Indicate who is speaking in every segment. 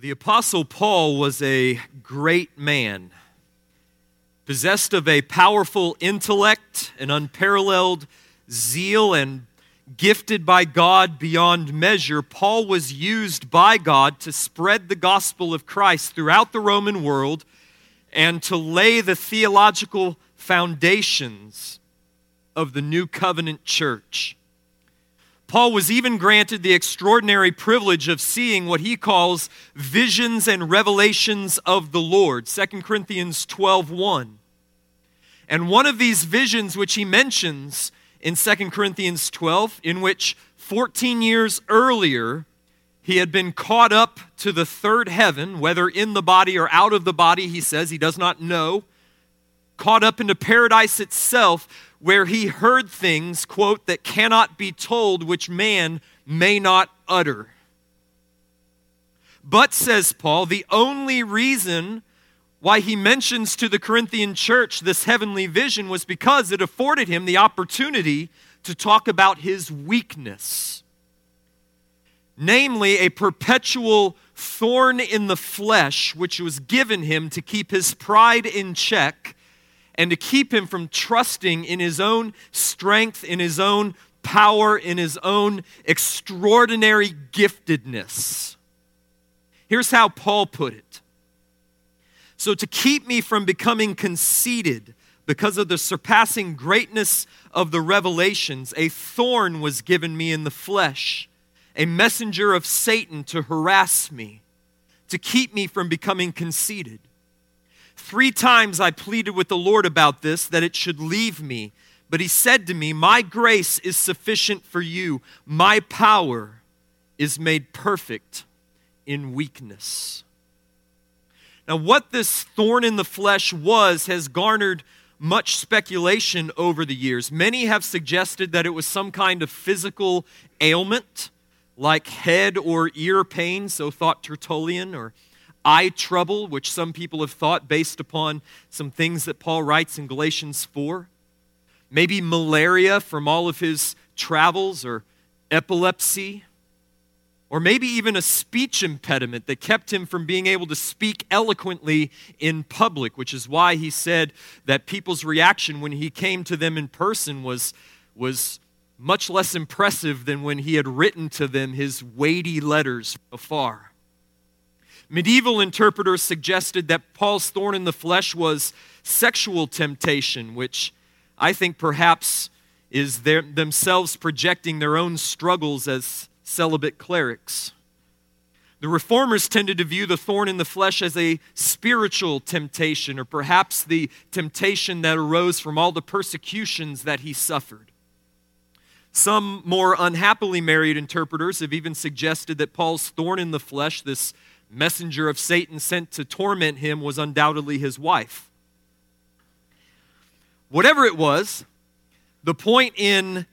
Speaker 1: The Apostle Paul was a great man, possessed of a powerful intellect, an unparalleled zeal, and gifted by God beyond measure. Paul was used by God to spread the gospel of Christ throughout the Roman world and to lay the theological foundations of the new covenant church. Paul was even granted the extraordinary privilege of seeing what he calls visions and revelations of the Lord, 2 Corinthians 12:1. And one of these visions which he mentions in 2 Corinthians 12 in which 14 years earlier he had been caught up to the third heaven, whether in the body or out of the body, he says he does not know, caught up into paradise itself where he heard things, quote, that cannot be told, which man may not utter. But, says Paul, the only reason why he mentions to the Corinthian church this heavenly vision was because it afforded him the opportunity to talk about his weakness. Namely, a perpetual thorn in the flesh, which was given him to keep his pride in check and to keep him from trusting in his own strength, in his own power, in his own extraordinary giftedness. Here's how Paul put it So, to keep me from becoming conceited because of the surpassing greatness of the revelations, a thorn was given me in the flesh, a messenger of Satan to harass me, to keep me from becoming conceited. Three times I pleaded with the Lord about this, that it should leave me. But he said to me, My grace is sufficient for you. My power is made perfect in weakness. Now, what this thorn in the flesh was has garnered much speculation over the years. Many have suggested that it was some kind of physical ailment, like head or ear pain, so thought Tertullian, or eye trouble, which some people have thought based upon some things that Paul writes in Galatians 4. Maybe malaria from all of his travels, or epilepsy, or maybe even a speech impediment that kept him from being able to speak eloquently in public, which is why he said that people's reaction when he came to them in person was, was much less impressive than when he had written to them his weighty letters afar. Medieval interpreters suggested that Paul's thorn in the flesh was sexual temptation, which I think perhaps is their, themselves projecting their own struggles as celibate clerics. The reformers tended to view the thorn in the flesh as a spiritual temptation, or perhaps the temptation that arose from all the persecutions that he suffered. Some more unhappily married interpreters have even suggested that Paul's thorn in the flesh, this messenger of Satan sent to torment him was undoubtedly his wife. Whatever it was, the point in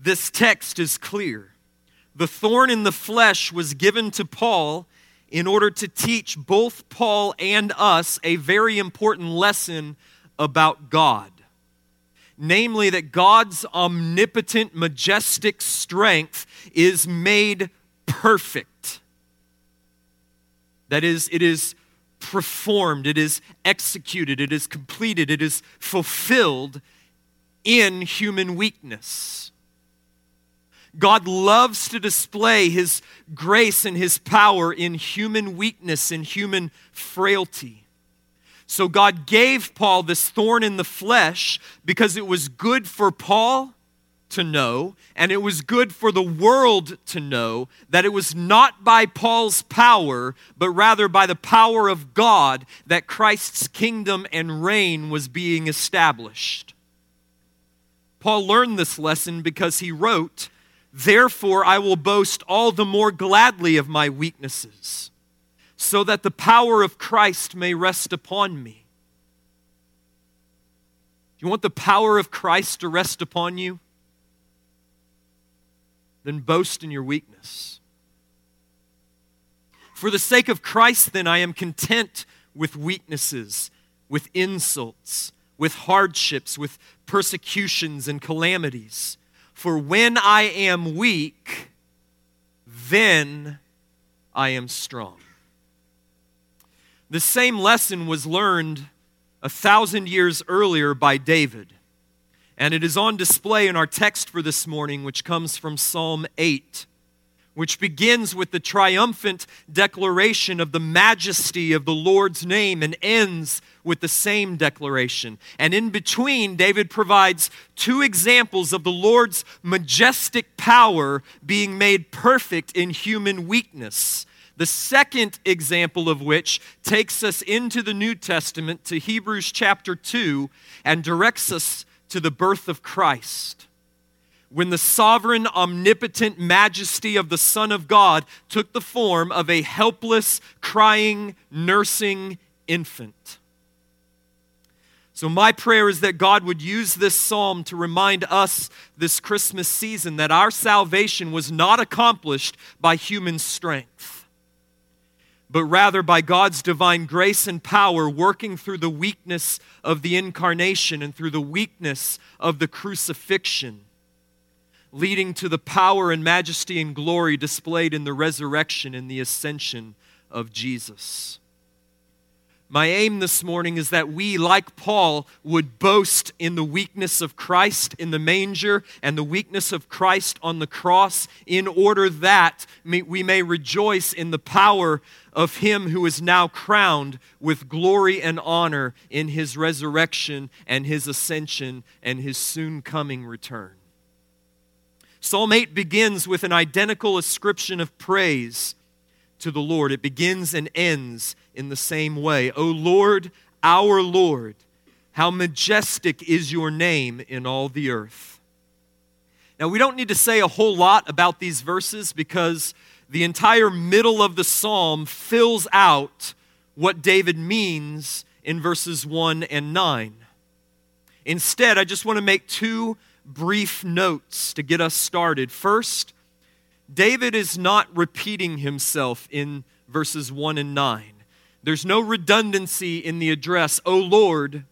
Speaker 1: this text is clear. The thorn in the flesh was given to Paul in order to teach both Paul and us a very important lesson about God. Namely, that God's omnipotent, majestic strength is made perfect that is, it is performed, it is executed, it is completed, it is fulfilled in human weakness. God loves to display his grace and his power in human weakness and human frailty. So God gave Paul this thorn in the flesh because it was good for Paul to know, and it was good for the world to know that it was not by Paul's power, but rather by the power of God that Christ's kingdom and reign was being established. Paul learned this lesson because he wrote, Therefore, I will boast all the more gladly of my weaknesses, so that the power of Christ may rest upon me. Do you want the power of Christ to rest upon you? Then boast in your weakness. For the sake of Christ, then, I am content with weaknesses, with insults, with hardships, with persecutions and calamities. For when I am weak, then I am strong. The same lesson was learned a thousand years earlier by David. And it is on display in our text for this morning, which comes from Psalm 8, which begins with the triumphant declaration of the majesty of the Lord's name and ends with the same declaration. And in between, David provides two examples of the Lord's majestic power being made perfect in human weakness. The second example of which takes us into the New Testament to Hebrews chapter 2 and directs us to the birth of Christ. When the sovereign, omnipotent majesty of the Son of God took the form of a helpless, crying, nursing infant. So, my prayer is that God would use this psalm to remind us this Christmas season that our salvation was not accomplished by human strength but rather by God's divine grace and power working through the weakness of the incarnation and through the weakness of the crucifixion, leading to the power and majesty and glory displayed in the resurrection and the ascension of Jesus. My aim this morning is that we, like Paul, would boast in the weakness of Christ in the manger and the weakness of Christ on the cross, in order that we may rejoice in the power of Him who is now crowned with glory and honor in His resurrection and His ascension and His soon coming return. Psalm 8 begins with an identical ascription of praise to the Lord. It begins and ends in the same way. O Lord, our Lord, how majestic is your name in all the earth. Now, we don't need to say a whole lot about these verses because the entire middle of the psalm fills out what David means in verses 1 and 9. Instead, I just want to make two brief notes to get us started. First, David is not repeating himself in verses 1 and 9. There's no redundancy in the address, O Lord,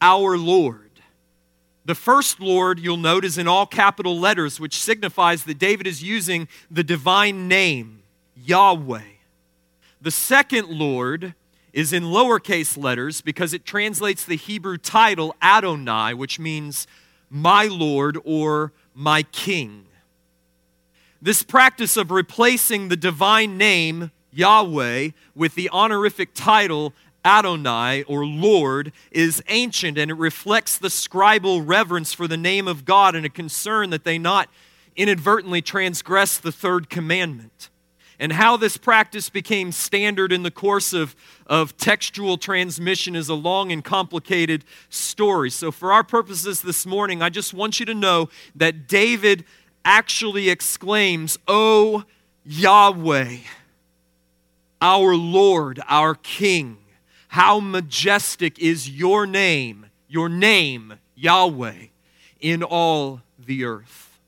Speaker 1: our Lord. The first Lord, you'll note, is in all capital letters, which signifies that David is using the divine name, Yahweh. The second Lord is in lowercase letters because it translates the Hebrew title Adonai, which means my Lord or my King. This practice of replacing the divine name, Yahweh, with the honorific title, Adonai or Lord, is ancient and it reflects the scribal reverence for the name of God and a concern that they not inadvertently transgress the third commandment. And how this practice became standard in the course of, of textual transmission is a long and complicated story. So, for our purposes this morning, I just want you to know that David actually exclaims, O Yahweh, our Lord, our King, how majestic is your name, your name, Yahweh, in all the earth.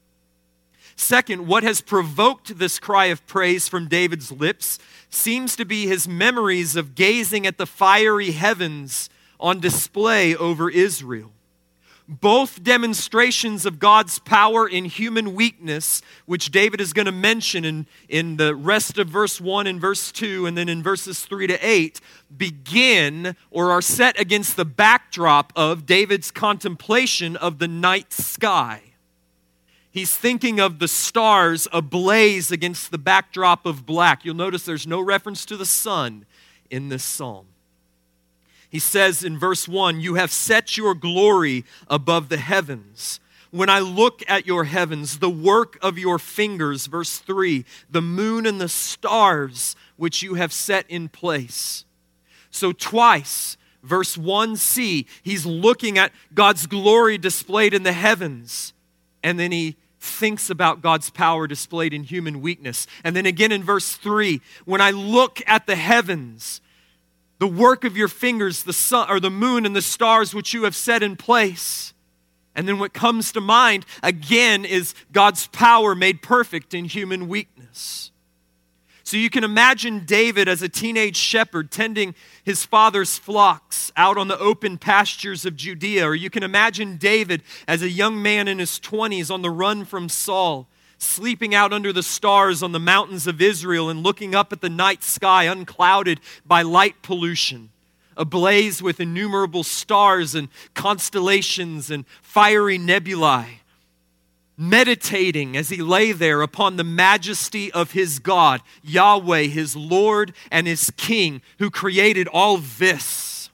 Speaker 1: Second, what has provoked this cry of praise from David's lips seems to be his memories of gazing at the fiery heavens on display over Israel both demonstrations of God's power in human weakness, which David is going to mention in, in the rest of verse 1 and verse 2, and then in verses 3 to 8, begin or are set against the backdrop of David's contemplation of the night sky. He's thinking of the stars ablaze against the backdrop of black. You'll notice there's no reference to the sun in this psalm. He says in verse 1 You have set your glory above the heavens. When I look at your heavens, the work of your fingers, verse 3, the moon and the stars which you have set in place. So, twice, verse 1c, he's looking at God's glory displayed in the heavens, and then he thinks about God's power displayed in human weakness. And then again in verse 3, when I look at the heavens, the work of your fingers, the sun or the moon and the stars which you have set in place. And then what comes to mind again is God's power made perfect in human weakness. So you can imagine David as a teenage shepherd tending his father's flocks out on the open pastures of Judea. Or you can imagine David as a young man in his 20s on the run from Saul, sleeping out under the stars on the mountains of Israel and looking up at the night sky unclouded by light pollution, ablaze with innumerable stars and constellations and fiery nebulae, meditating as he lay there upon the majesty of his God, Yahweh, his Lord and his King, who created all this,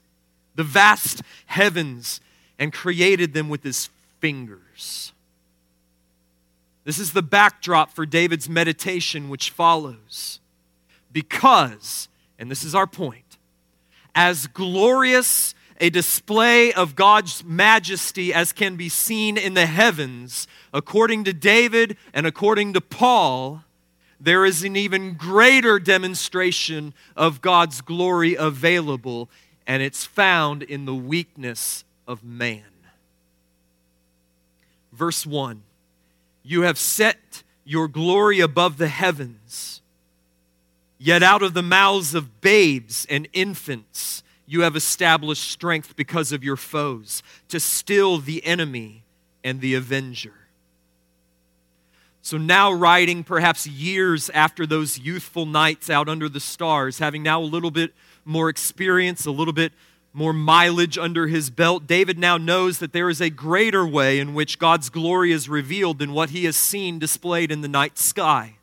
Speaker 1: the vast heavens, and created them with his fingers. This is the backdrop for David's meditation, which follows. Because, and this is our point, as glorious a display of God's majesty as can be seen in the heavens, according to David and according to Paul, there is an even greater demonstration of God's glory available, and it's found in the weakness of man. Verse 1 you have set your glory above the heavens. Yet out of the mouths of babes and infants you have established strength because of your foes, to still the enemy and the avenger. So now, writing perhaps years after those youthful nights out under the stars, having now a little bit more experience, a little bit more mileage under his belt, David now knows that there is a greater way in which God's glory is revealed than what he has seen displayed in the night sky.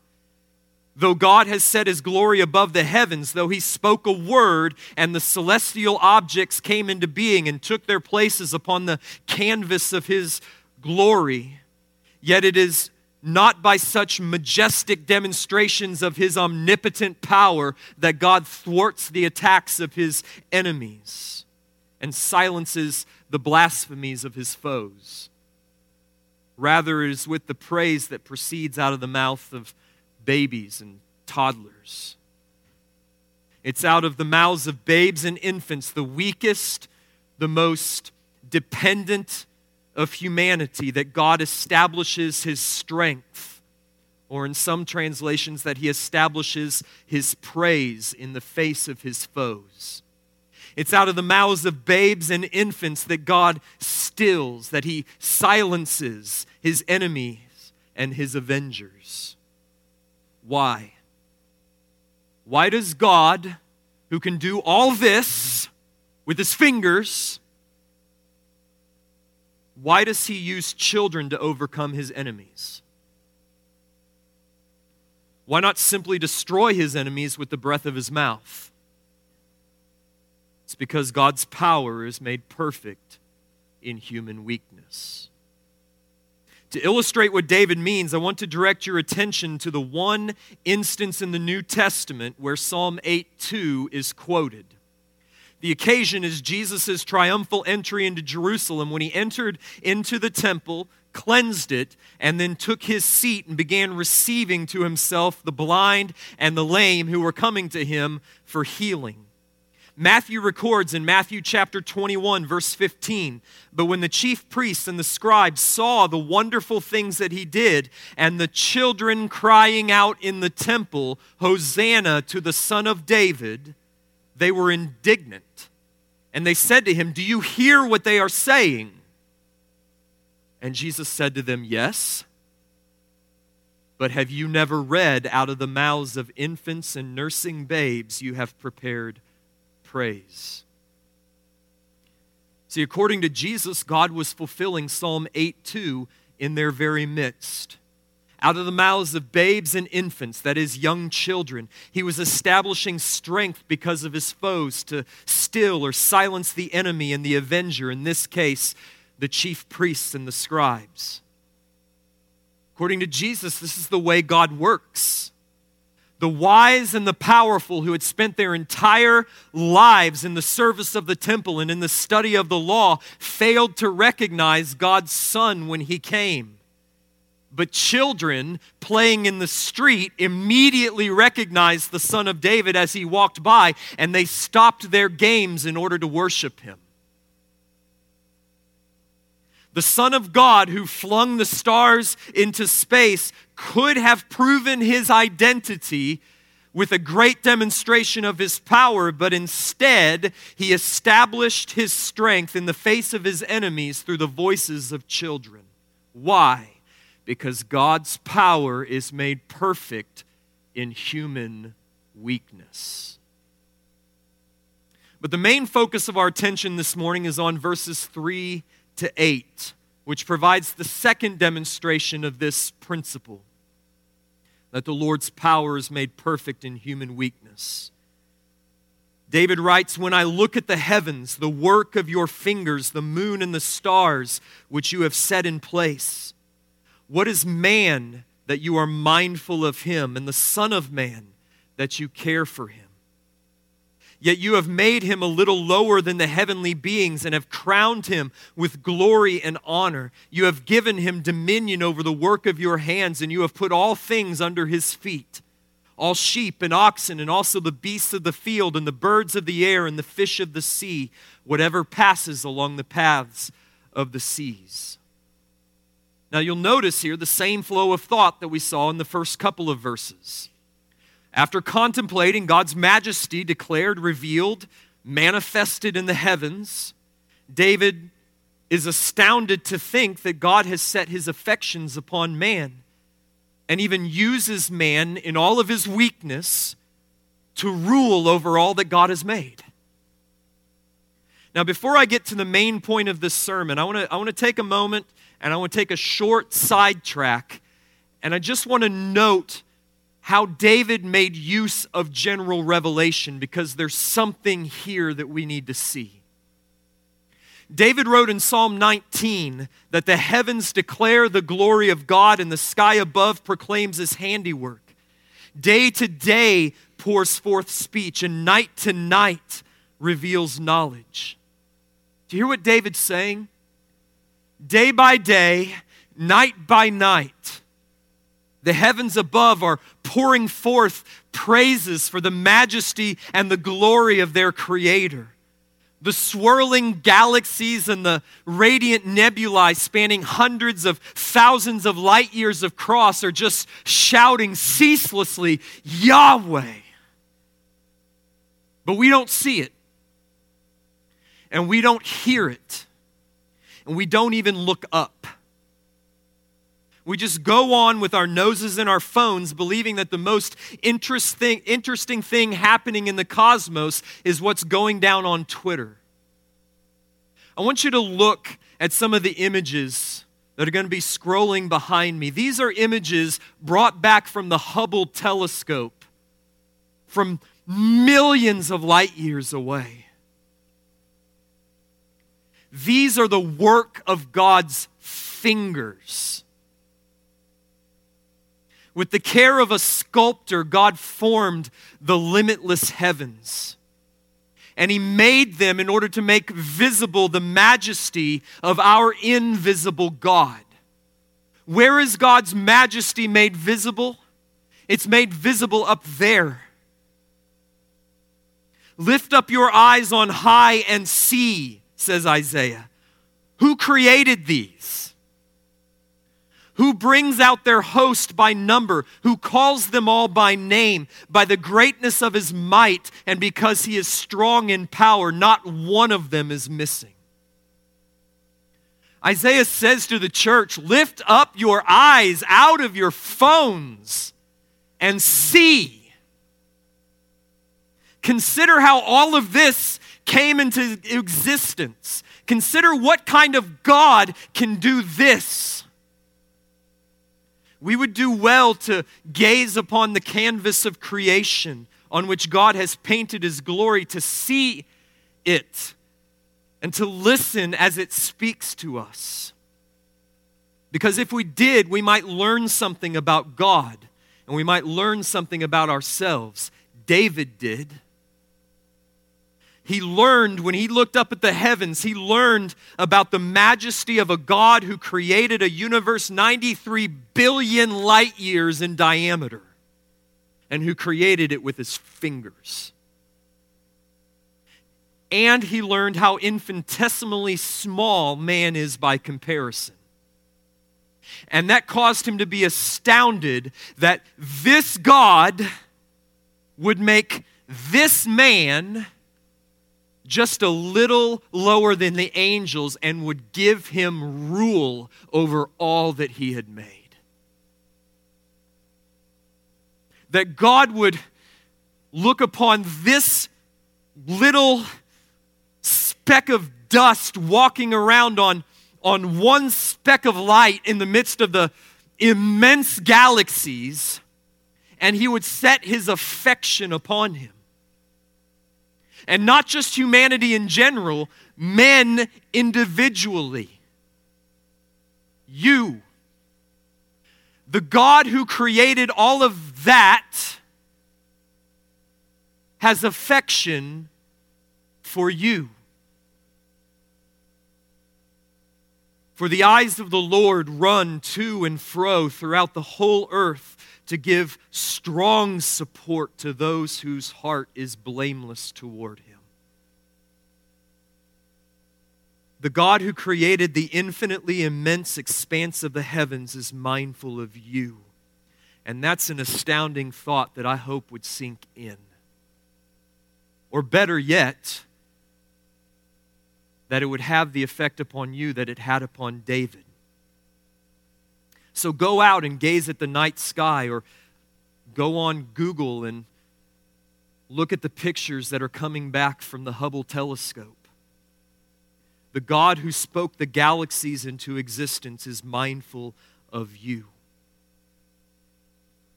Speaker 1: Though God has set his glory above the heavens, though he spoke a word and the celestial objects came into being and took their places upon the canvas of his glory, yet it is not by such majestic demonstrations of his omnipotent power that God thwarts the attacks of his enemies and silences the blasphemies of his foes. Rather, it is with the praise that proceeds out of the mouth of babies and toddlers. It's out of the mouths of babes and infants, the weakest, the most dependent of humanity, that God establishes his strength. Or in some translations, that he establishes his praise in the face of his foes. It's out of the mouths of babes and infants that God stills, that he silences his enemies and his avengers. Why? Why does God, who can do all this with his fingers, why does he use children to overcome his enemies? Why not simply destroy his enemies with the breath of his mouth? It's because God's power is made perfect in human weakness. To illustrate what David means, I want to direct your attention to the one instance in the New Testament where Psalm 8 2 is quoted. The occasion is Jesus' triumphal entry into Jerusalem when he entered into the temple, cleansed it, and then took his seat and began receiving to himself the blind and the lame who were coming to him for healing. Matthew records in Matthew chapter 21, verse 15 But when the chief priests and the scribes saw the wonderful things that he did, and the children crying out in the temple, Hosanna to the Son of David, they were indignant. And they said to him, Do you hear what they are saying? And Jesus said to them, Yes. But have you never read out of the mouths of infants and nursing babes you have prepared praise. See, according to Jesus, God was fulfilling Psalm 8 2 in their very midst. Out of the mouths of babes and infants, that is, young children, he was establishing strength because of his foes to still or silence the enemy and the avenger, in this case, the chief priests and the scribes. According to Jesus, this is the way God works. The wise and the powerful who had spent their entire lives in the service of the temple and in the study of the law failed to recognize God's Son when he came. But children playing in the street immediately recognized the Son of David as he walked by, and they stopped their games in order to worship him the Son of God who flung the stars into space, could have proven his identity with a great demonstration of his power, but instead he established his strength in the face of his enemies through the voices of children. Why? because God's power is made perfect in human weakness. But the main focus of our attention this morning is on verses 3 to 8, which provides the second demonstration of this principle that the Lord's power is made perfect in human weakness. David writes, When I look at the heavens, the work of your fingers, the moon and the stars which you have set in place, what is man that you are mindful of him, and the Son of Man that you care for him? Yet you have made him a little lower than the heavenly beings and have crowned him with glory and honor. You have given him dominion over the work of your hands, and you have put all things under his feet all sheep and oxen, and also the beasts of the field, and the birds of the air, and the fish of the sea, whatever passes along the paths of the seas. Now you'll notice here the same flow of thought that we saw in the first couple of verses. After contemplating God's majesty declared, revealed, manifested in the heavens, David is astounded to think that God has set his affections upon man and even uses man in all of his weakness to rule over all that God has made. Now, before I get to the main point of this sermon, I want to I want to take a moment and I want to take a short sidetrack. And I just want to note how David made use of general revelation because there's something here that we need to see. David wrote in Psalm 19 that the heavens declare the glory of God and the sky above proclaims his handiwork. Day to day pours forth speech, and night to night reveals knowledge. Do you hear what David's saying? day by day, night by night. The heavens above are pouring forth praises for the majesty and the glory of their Creator. The swirling galaxies and the radiant nebulae spanning hundreds of thousands of light years across are just shouting ceaselessly, Yahweh. But we don't see it, and we don't hear it and we don't even look up. We just go on with our noses in our phones, believing that the most interesting, interesting thing happening in the cosmos is what's going down on Twitter. I want you to look at some of the images that are going to be scrolling behind me. These are images brought back from the Hubble telescope from millions of light years away. These are the work of God's fingers. With the care of a sculptor, God formed the limitless heavens. And He made them in order to make visible the majesty of our invisible God. Where is God's majesty made visible? It's made visible up there. Lift up your eyes on high and see says Isaiah. Who created these? Who brings out their host by number? Who calls them all by name? By the greatness of his might, and because he is strong in power, not one of them is missing. Isaiah says to the church, Lift up your eyes out of your phones and see. Consider how all of this came into existence. Consider what kind of God can do this. We would do well to gaze upon the canvas of creation on which God has painted his glory, to see it, and to listen as it speaks to us. Because if we did, we might learn something about God and we might learn something about ourselves. David did. He learned, when he looked up at the heavens, he learned about the majesty of a God who created a universe 93 billion light years in diameter and who created it with his fingers. And he learned how infinitesimally small man is by comparison. And that caused him to be astounded that this God would make this man just a little lower than the angels and would give him rule over all that he had made. That God would look upon this little speck of dust walking around on, on one speck of light in the midst of the immense galaxies, and he would set his affection upon him. And not just humanity in general, men individually. You, the God who created all of that, has affection for you. For the eyes of the Lord run to and fro throughout the whole earth to give strong support to those whose heart is blameless toward Him. The God who created the infinitely immense expanse of the heavens is mindful of you. And that's an astounding thought that I hope would sink in. Or better yet, that it would have the effect upon you that it had upon David. So go out and gaze at the night sky, or go on Google and look at the pictures that are coming back from the Hubble telescope. The God who spoke the galaxies into existence is mindful of you.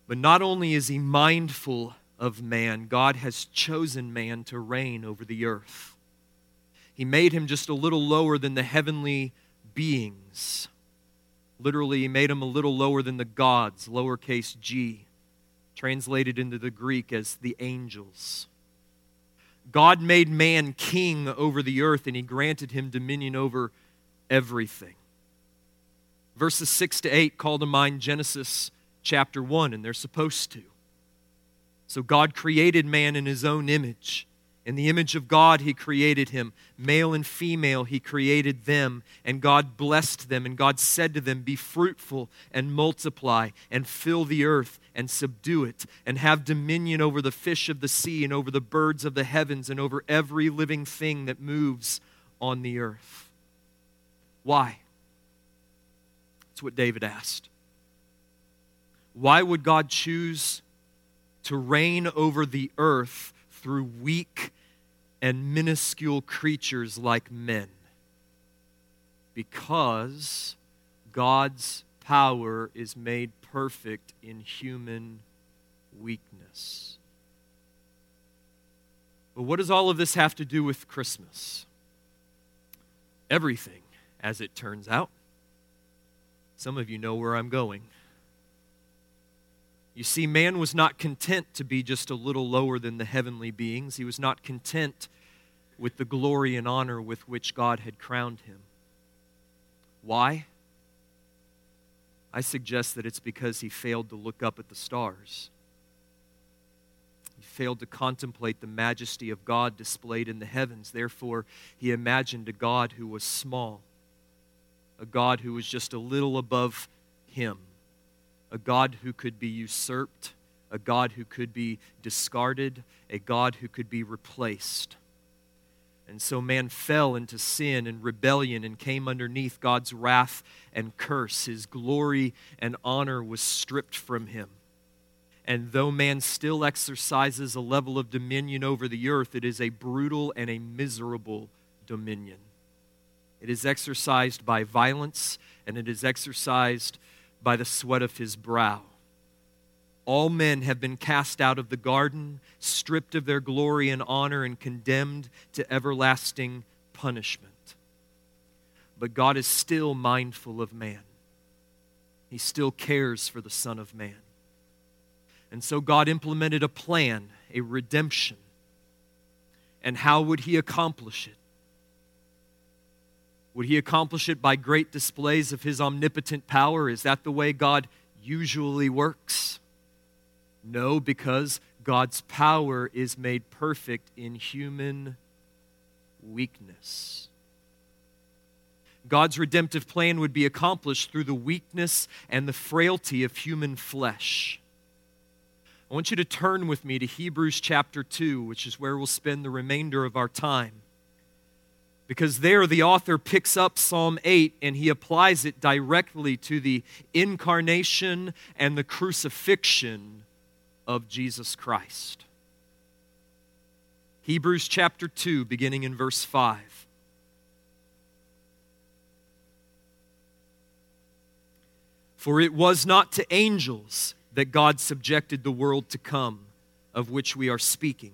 Speaker 1: But not only is he mindful of man, God has chosen man to reign over the earth. He made him just a little lower than the heavenly beings. Literally, he made him a little lower than the gods, lowercase g, translated into the Greek as the angels. God made man king over the earth, and he granted him dominion over everything. Verses 6 to 8 call to mind Genesis chapter 1, and they're supposed to. So God created man in his own image. In the image of God, He created him. Male and female, He created them. And God blessed them. And God said to them, Be fruitful and multiply and fill the earth and subdue it and have dominion over the fish of the sea and over the birds of the heavens and over every living thing that moves on the earth. Why? That's what David asked. Why would God choose to reign over the earth through weak and minuscule creatures like men. Because God's power is made perfect in human weakness. But what does all of this have to do with Christmas? Everything, as it turns out. Some of you know where I'm going. You see, man was not content to be just a little lower than the heavenly beings. He was not content with the glory and honor with which God had crowned him. Why? I suggest that it's because he failed to look up at the stars. He failed to contemplate the majesty of God displayed in the heavens. Therefore, he imagined a God who was small, a God who was just a little above him a God who could be usurped, a God who could be discarded, a God who could be replaced. And so man fell into sin and rebellion and came underneath God's wrath and curse. His glory and honor was stripped from him. And though man still exercises a level of dominion over the earth, it is a brutal and a miserable dominion. It is exercised by violence and it is exercised by the sweat of his brow. All men have been cast out of the garden, stripped of their glory and honor, and condemned to everlasting punishment. But God is still mindful of man. He still cares for the Son of Man. And so God implemented a plan, a redemption. And how would He accomplish it? Would he accomplish it by great displays of his omnipotent power? Is that the way God usually works? No, because God's power is made perfect in human weakness. God's redemptive plan would be accomplished through the weakness and the frailty of human flesh. I want you to turn with me to Hebrews chapter 2, which is where we'll spend the remainder of our time because there the author picks up Psalm 8 and he applies it directly to the incarnation and the crucifixion of Jesus Christ. Hebrews chapter 2, beginning in verse 5. For it was not to angels that God subjected the world to come, of which we are speaking.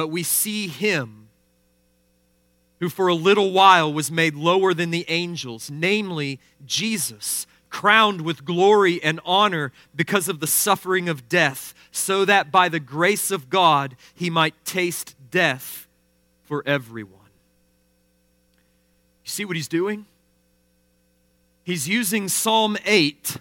Speaker 1: but we see him who for a little while was made lower than the angels, namely Jesus, crowned with glory and honor because of the suffering of death, so that by the grace of God he might taste death for everyone. You see what he's doing? he's using Psalm 8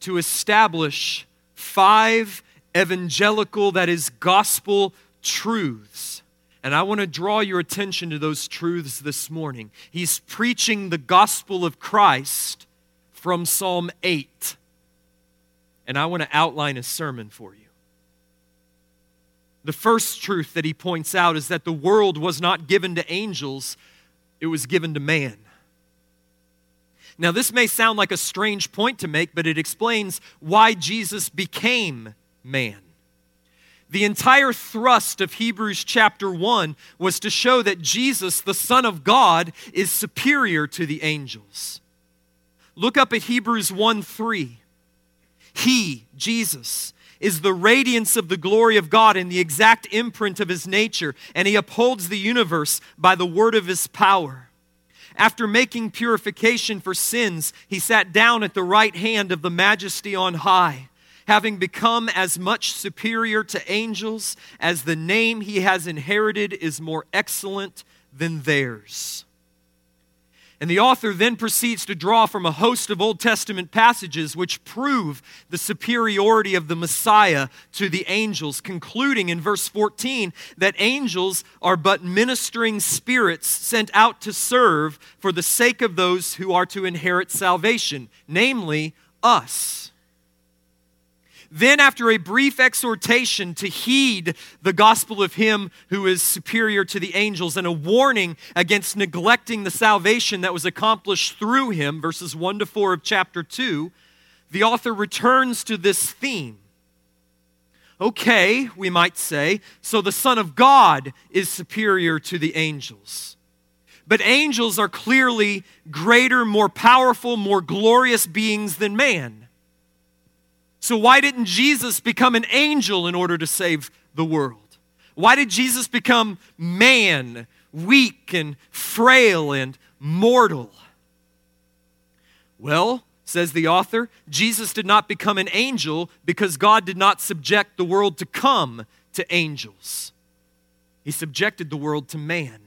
Speaker 1: to establish five evangelical, that is, gospel truths. And I want to draw your attention to those truths this morning. He's preaching the gospel of Christ from Psalm 8. And I want to outline a sermon for you. The first truth that he points out is that the world was not given to angels, it was given to man. Now, this may sound like a strange point to make, but it explains why Jesus became man. The entire thrust of Hebrews chapter 1 was to show that Jesus, the Son of God, is superior to the angels. Look up at Hebrews 1 3. He, Jesus, is the radiance of the glory of God and the exact imprint of his nature, and he upholds the universe by the word of his power. After making purification for sins, he sat down at the right hand of the majesty on high, having become as much superior to angels as the name he has inherited is more excellent than theirs. And the author then proceeds to draw from a host of Old Testament passages which prove the superiority of the Messiah to the angels, concluding in verse 14 that angels are but ministering spirits sent out to serve for the sake of those who are to inherit salvation, namely us. Then, after a brief exhortation to heed the gospel of Him who is superior to the angels and a warning against neglecting the salvation that was accomplished through Him, verses 1 to 4 of chapter 2, the author returns to this theme. Okay, we might say, so the Son of God is superior to the angels. But angels are clearly greater, more powerful, more glorious beings than man. So, why didn't Jesus become an angel in order to save the world? Why did Jesus become man, weak and frail and mortal? Well, says the author, Jesus did not become an angel because God did not subject the world to come to angels. He subjected the world to man.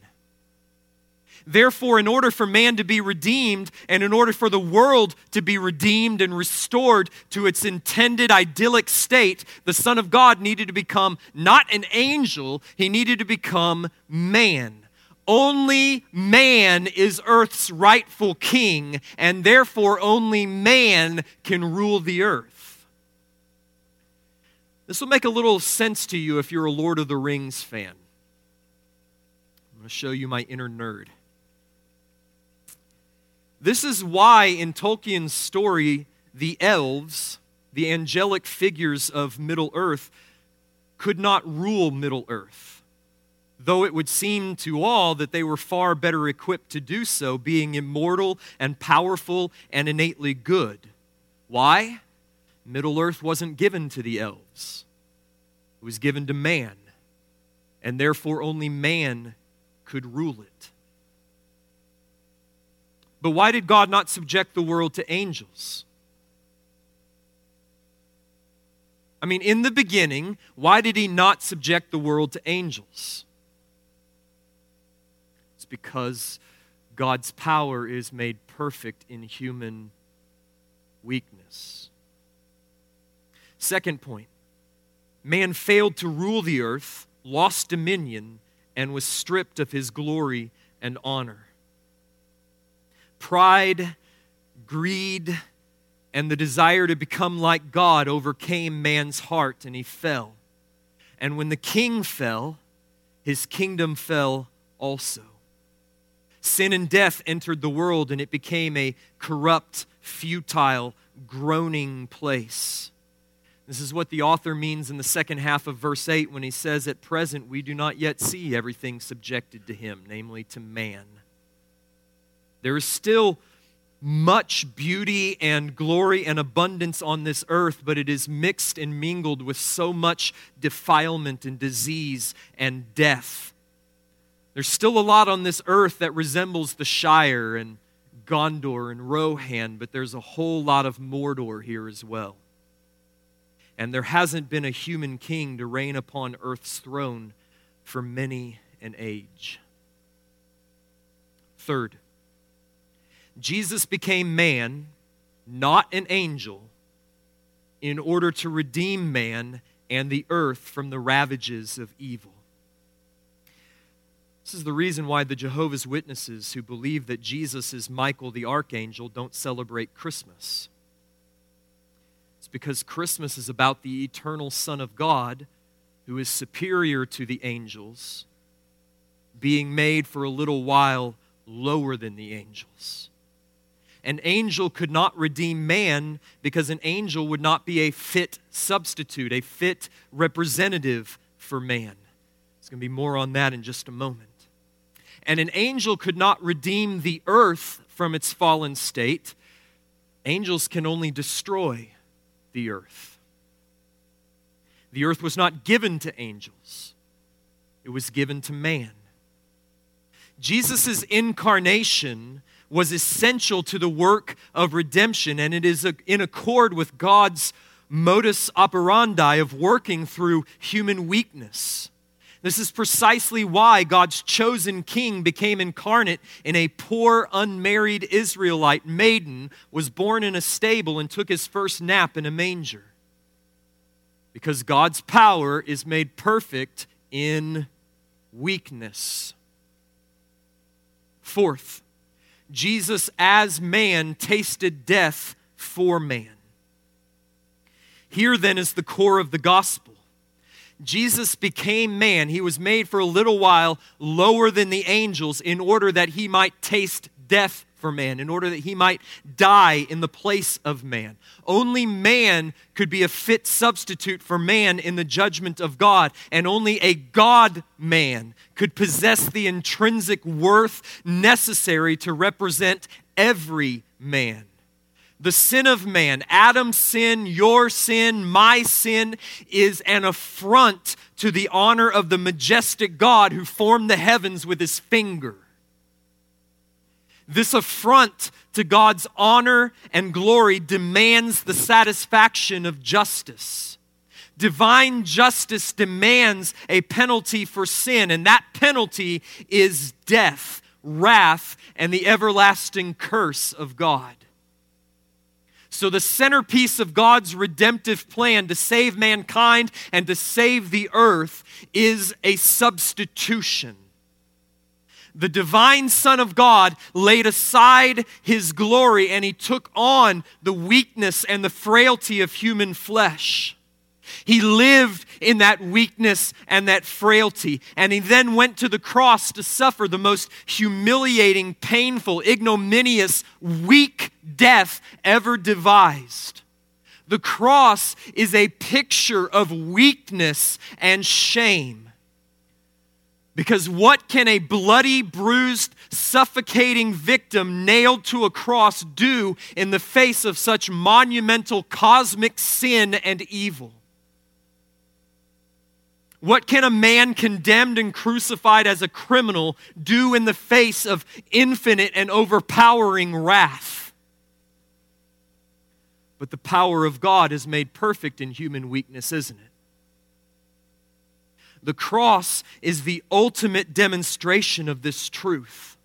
Speaker 1: Therefore, in order for man to be redeemed and in order for the world to be redeemed and restored to its intended idyllic state, the Son of God needed to become not an angel, he needed to become man. Only man is earth's rightful king, and therefore only man can rule the earth. This will make a little sense to you if you're a Lord of the Rings fan. I'm going to show you my inner nerd. This is why in Tolkien's story, the elves, the angelic figures of Middle Earth, could not rule Middle Earth, though it would seem to all that they were far better equipped to do so, being immortal and powerful and innately good. Why? Middle Earth wasn't given to the elves, it was given to man, and therefore only man could rule it. But why did God not subject the world to angels? I mean, in the beginning, why did he not subject the world to angels? It's because God's power is made perfect in human weakness. Second point man failed to rule the earth, lost dominion, and was stripped of his glory and honor. Pride, greed, and the desire to become like God overcame man's heart, and he fell. And when the king fell, his kingdom fell also. Sin and death entered the world, and it became a corrupt, futile, groaning place. This is what the author means in the second half of verse 8 when he says, At present, we do not yet see everything subjected to him, namely to man. There is still much beauty and glory and abundance on this earth, but it is mixed and mingled with so much defilement and disease and death. There's still a lot on this earth that resembles the Shire and Gondor and Rohan, but there's a whole lot of Mordor here as well and there hasn't been a human king to reign upon earth's throne for many an age. Third, Jesus became man, not an angel, in order to redeem man and the earth from the ravages of evil. This is the reason why the Jehovah's Witnesses who believe that Jesus is Michael the archangel don't celebrate Christmas It's because Christmas is about the eternal Son of God who is superior to the angels, being made for a little while lower than the angels. An angel could not redeem man because an angel would not be a fit substitute, a fit representative for man. There's going to be more on that in just a moment. And an angel could not redeem the earth from its fallen state. Angels can only destroy the earth. The earth was not given to angels, it was given to man. Jesus' incarnation was essential to the work of redemption, and it is in accord with God's modus operandi of working through human weakness. This is precisely why God's chosen king became incarnate in a poor, unmarried Israelite maiden, was born in a stable, and took his first nap in a manger. Because God's power is made perfect in weakness. Fourth, Jesus as man tasted death for man. Here then is the core of the gospel. Jesus became man. He was made for a little while lower than the angels in order that he might taste death for man, in order that he might die in the place of man. Only man could be a fit substitute for man in the judgment of God, and only a God man could possess the intrinsic worth necessary to represent every man the sin of man, Adam's sin, your sin, my sin, is an affront to the honor of the majestic God who formed the heavens with his finger. This affront to God's honor and glory demands the satisfaction of justice. Divine justice demands a penalty for sin, and that penalty is death, wrath, and the everlasting curse of God. So, the centerpiece of God's redemptive plan to save mankind and to save the earth is a substitution. The divine Son of God laid aside his glory and he took on the weakness and the frailty of human flesh. He lived in that weakness and that frailty. And he then went to the cross to suffer the most humiliating, painful, ignominious, weak death ever devised. The cross is a picture of weakness and shame. Because what can a bloody, bruised, suffocating victim nailed to a cross do in the face of such monumental cosmic sin and evil? What can a man condemned and crucified as a criminal do in the face of infinite and overpowering wrath? But the power of God is made perfect in human weakness, isn't it? The cross is the ultimate demonstration of this truth.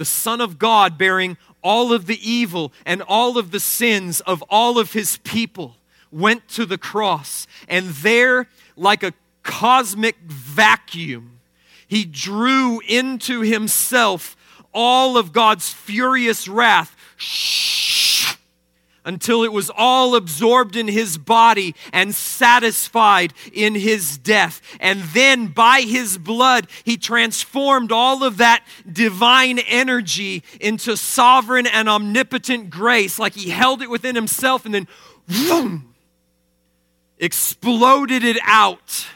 Speaker 1: the Son of God bearing all of the evil and all of the sins of all of his people, went to the cross. And there, like a cosmic vacuum, he drew into himself all of God's furious wrath until it was all absorbed in his body and satisfied in his death. And then by his blood, he transformed all of that divine energy into sovereign and omnipotent grace, like he held it within himself and then boom, exploded it out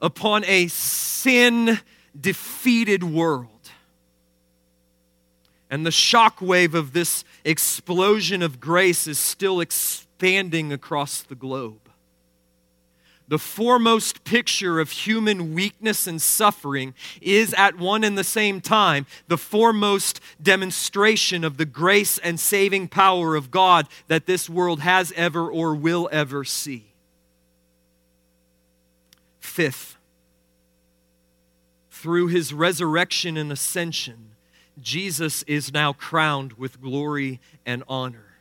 Speaker 1: upon a sin defeated world. And the shock wave of this explosion of grace is still expanding across the globe. The foremost picture of human weakness and suffering is at one and the same time the foremost demonstration of the grace and saving power of God that this world has ever or will ever see. Fifth, through his resurrection and ascension, Jesus is now crowned with glory and honor.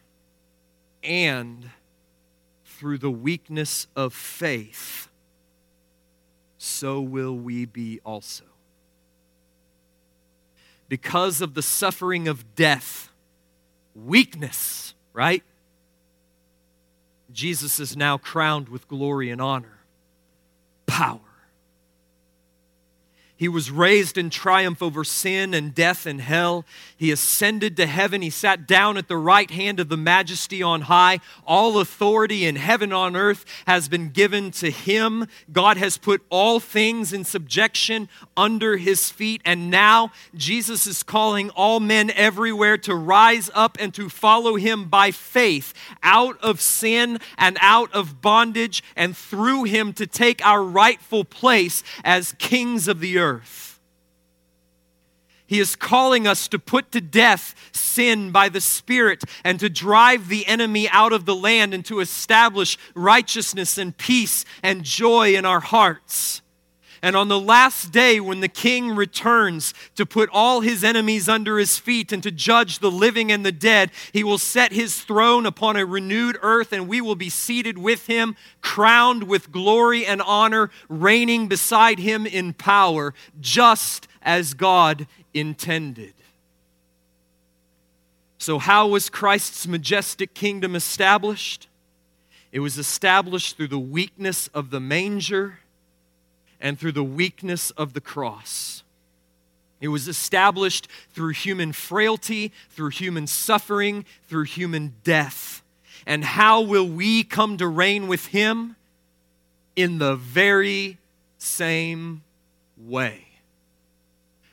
Speaker 1: And through the weakness of faith, so will we be also. Because of the suffering of death, weakness, right? Jesus is now crowned with glory and honor, power he was raised in triumph over sin and death and hell. He ascended to heaven. He sat down at the right hand of the majesty on high. All authority in heaven on earth has been given to him. God has put all things in subjection under his feet. And now Jesus is calling all men everywhere to rise up and to follow him by faith out of sin and out of bondage and through him to take our rightful place as kings of the earth earth. He is calling us to put to death sin by the Spirit and to drive the enemy out of the land and to establish righteousness and peace and joy in our hearts. And on the last day, when the king returns to put all his enemies under his feet and to judge the living and the dead, he will set his throne upon a renewed earth, and we will be seated with him, crowned with glory and honor, reigning beside him in power, just as God intended. So, how was Christ's majestic kingdom established? It was established through the weakness of the manger and through the weakness of the cross. It was established through human frailty, through human suffering, through human death. And how will we come to reign with Him? In the very same way.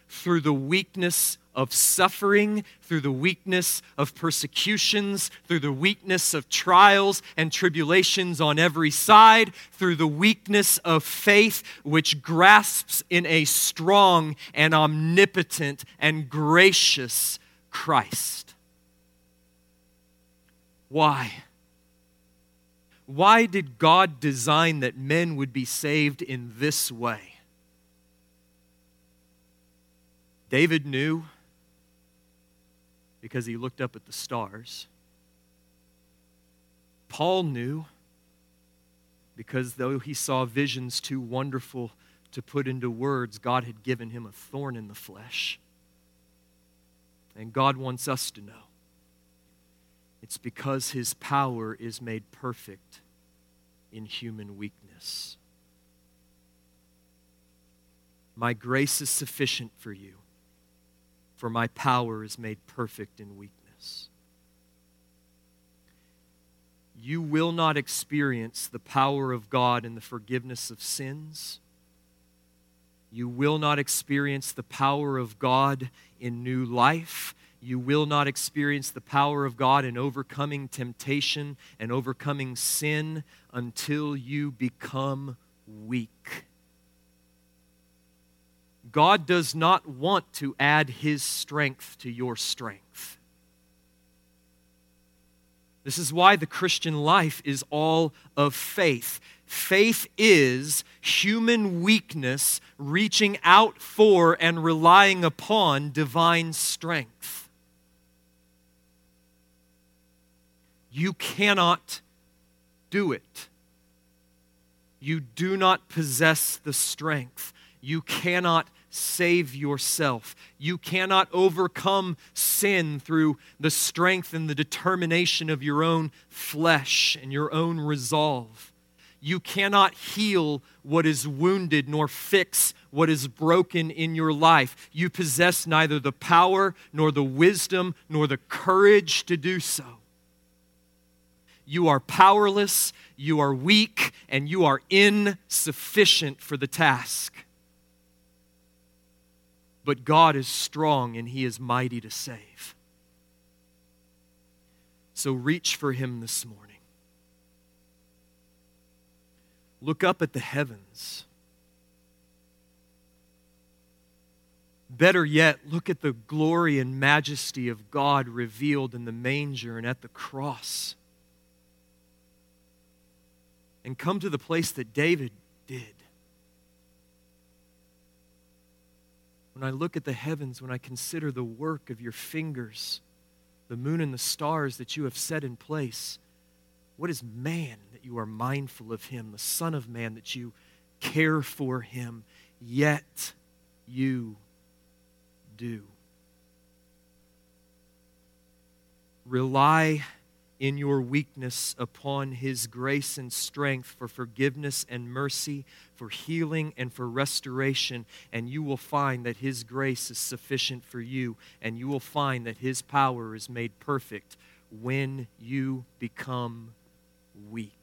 Speaker 1: Through the weakness of suffering, through the weakness of persecutions, through the weakness of trials and tribulations on every side, through the weakness of faith, which grasps in a strong and omnipotent and gracious Christ. Why? Why did God design that men would be saved in this way? David knew because he looked up at the stars. Paul knew because though he saw visions too wonderful to put into words, God had given him a thorn in the flesh. And God wants us to know it's because his power is made perfect in human weakness. My grace is sufficient for you for my power is made perfect in weakness. You will not experience the power of God in the forgiveness of sins. You will not experience the power of God in new life. You will not experience the power of God in overcoming temptation and overcoming sin until you become weak. God does not want to add his strength to your strength. This is why the Christian life is all of faith. Faith is human weakness reaching out for and relying upon divine strength. You cannot do it. You do not possess the strength. You cannot save yourself. You cannot overcome sin through the strength and the determination of your own flesh and your own resolve. You cannot heal what is wounded nor fix what is broken in your life. You possess neither the power nor the wisdom nor the courage to do so. You are powerless, you are weak, and you are insufficient for the task. But God is strong and He is mighty to save. So reach for Him this morning. Look up at the heavens. Better yet, look at the glory and majesty of God revealed in the manger and at the cross. And come to the place that David did. When I look at the heavens, when I consider the work of your fingers, the moon and the stars that you have set in place, what is man that you are mindful of him, the Son of Man that you care for him, yet you do? Rely in your weakness upon his grace and strength for forgiveness and mercy, for healing and for restoration, and you will find that his grace is sufficient for you, and you will find that his power is made perfect when you become weak.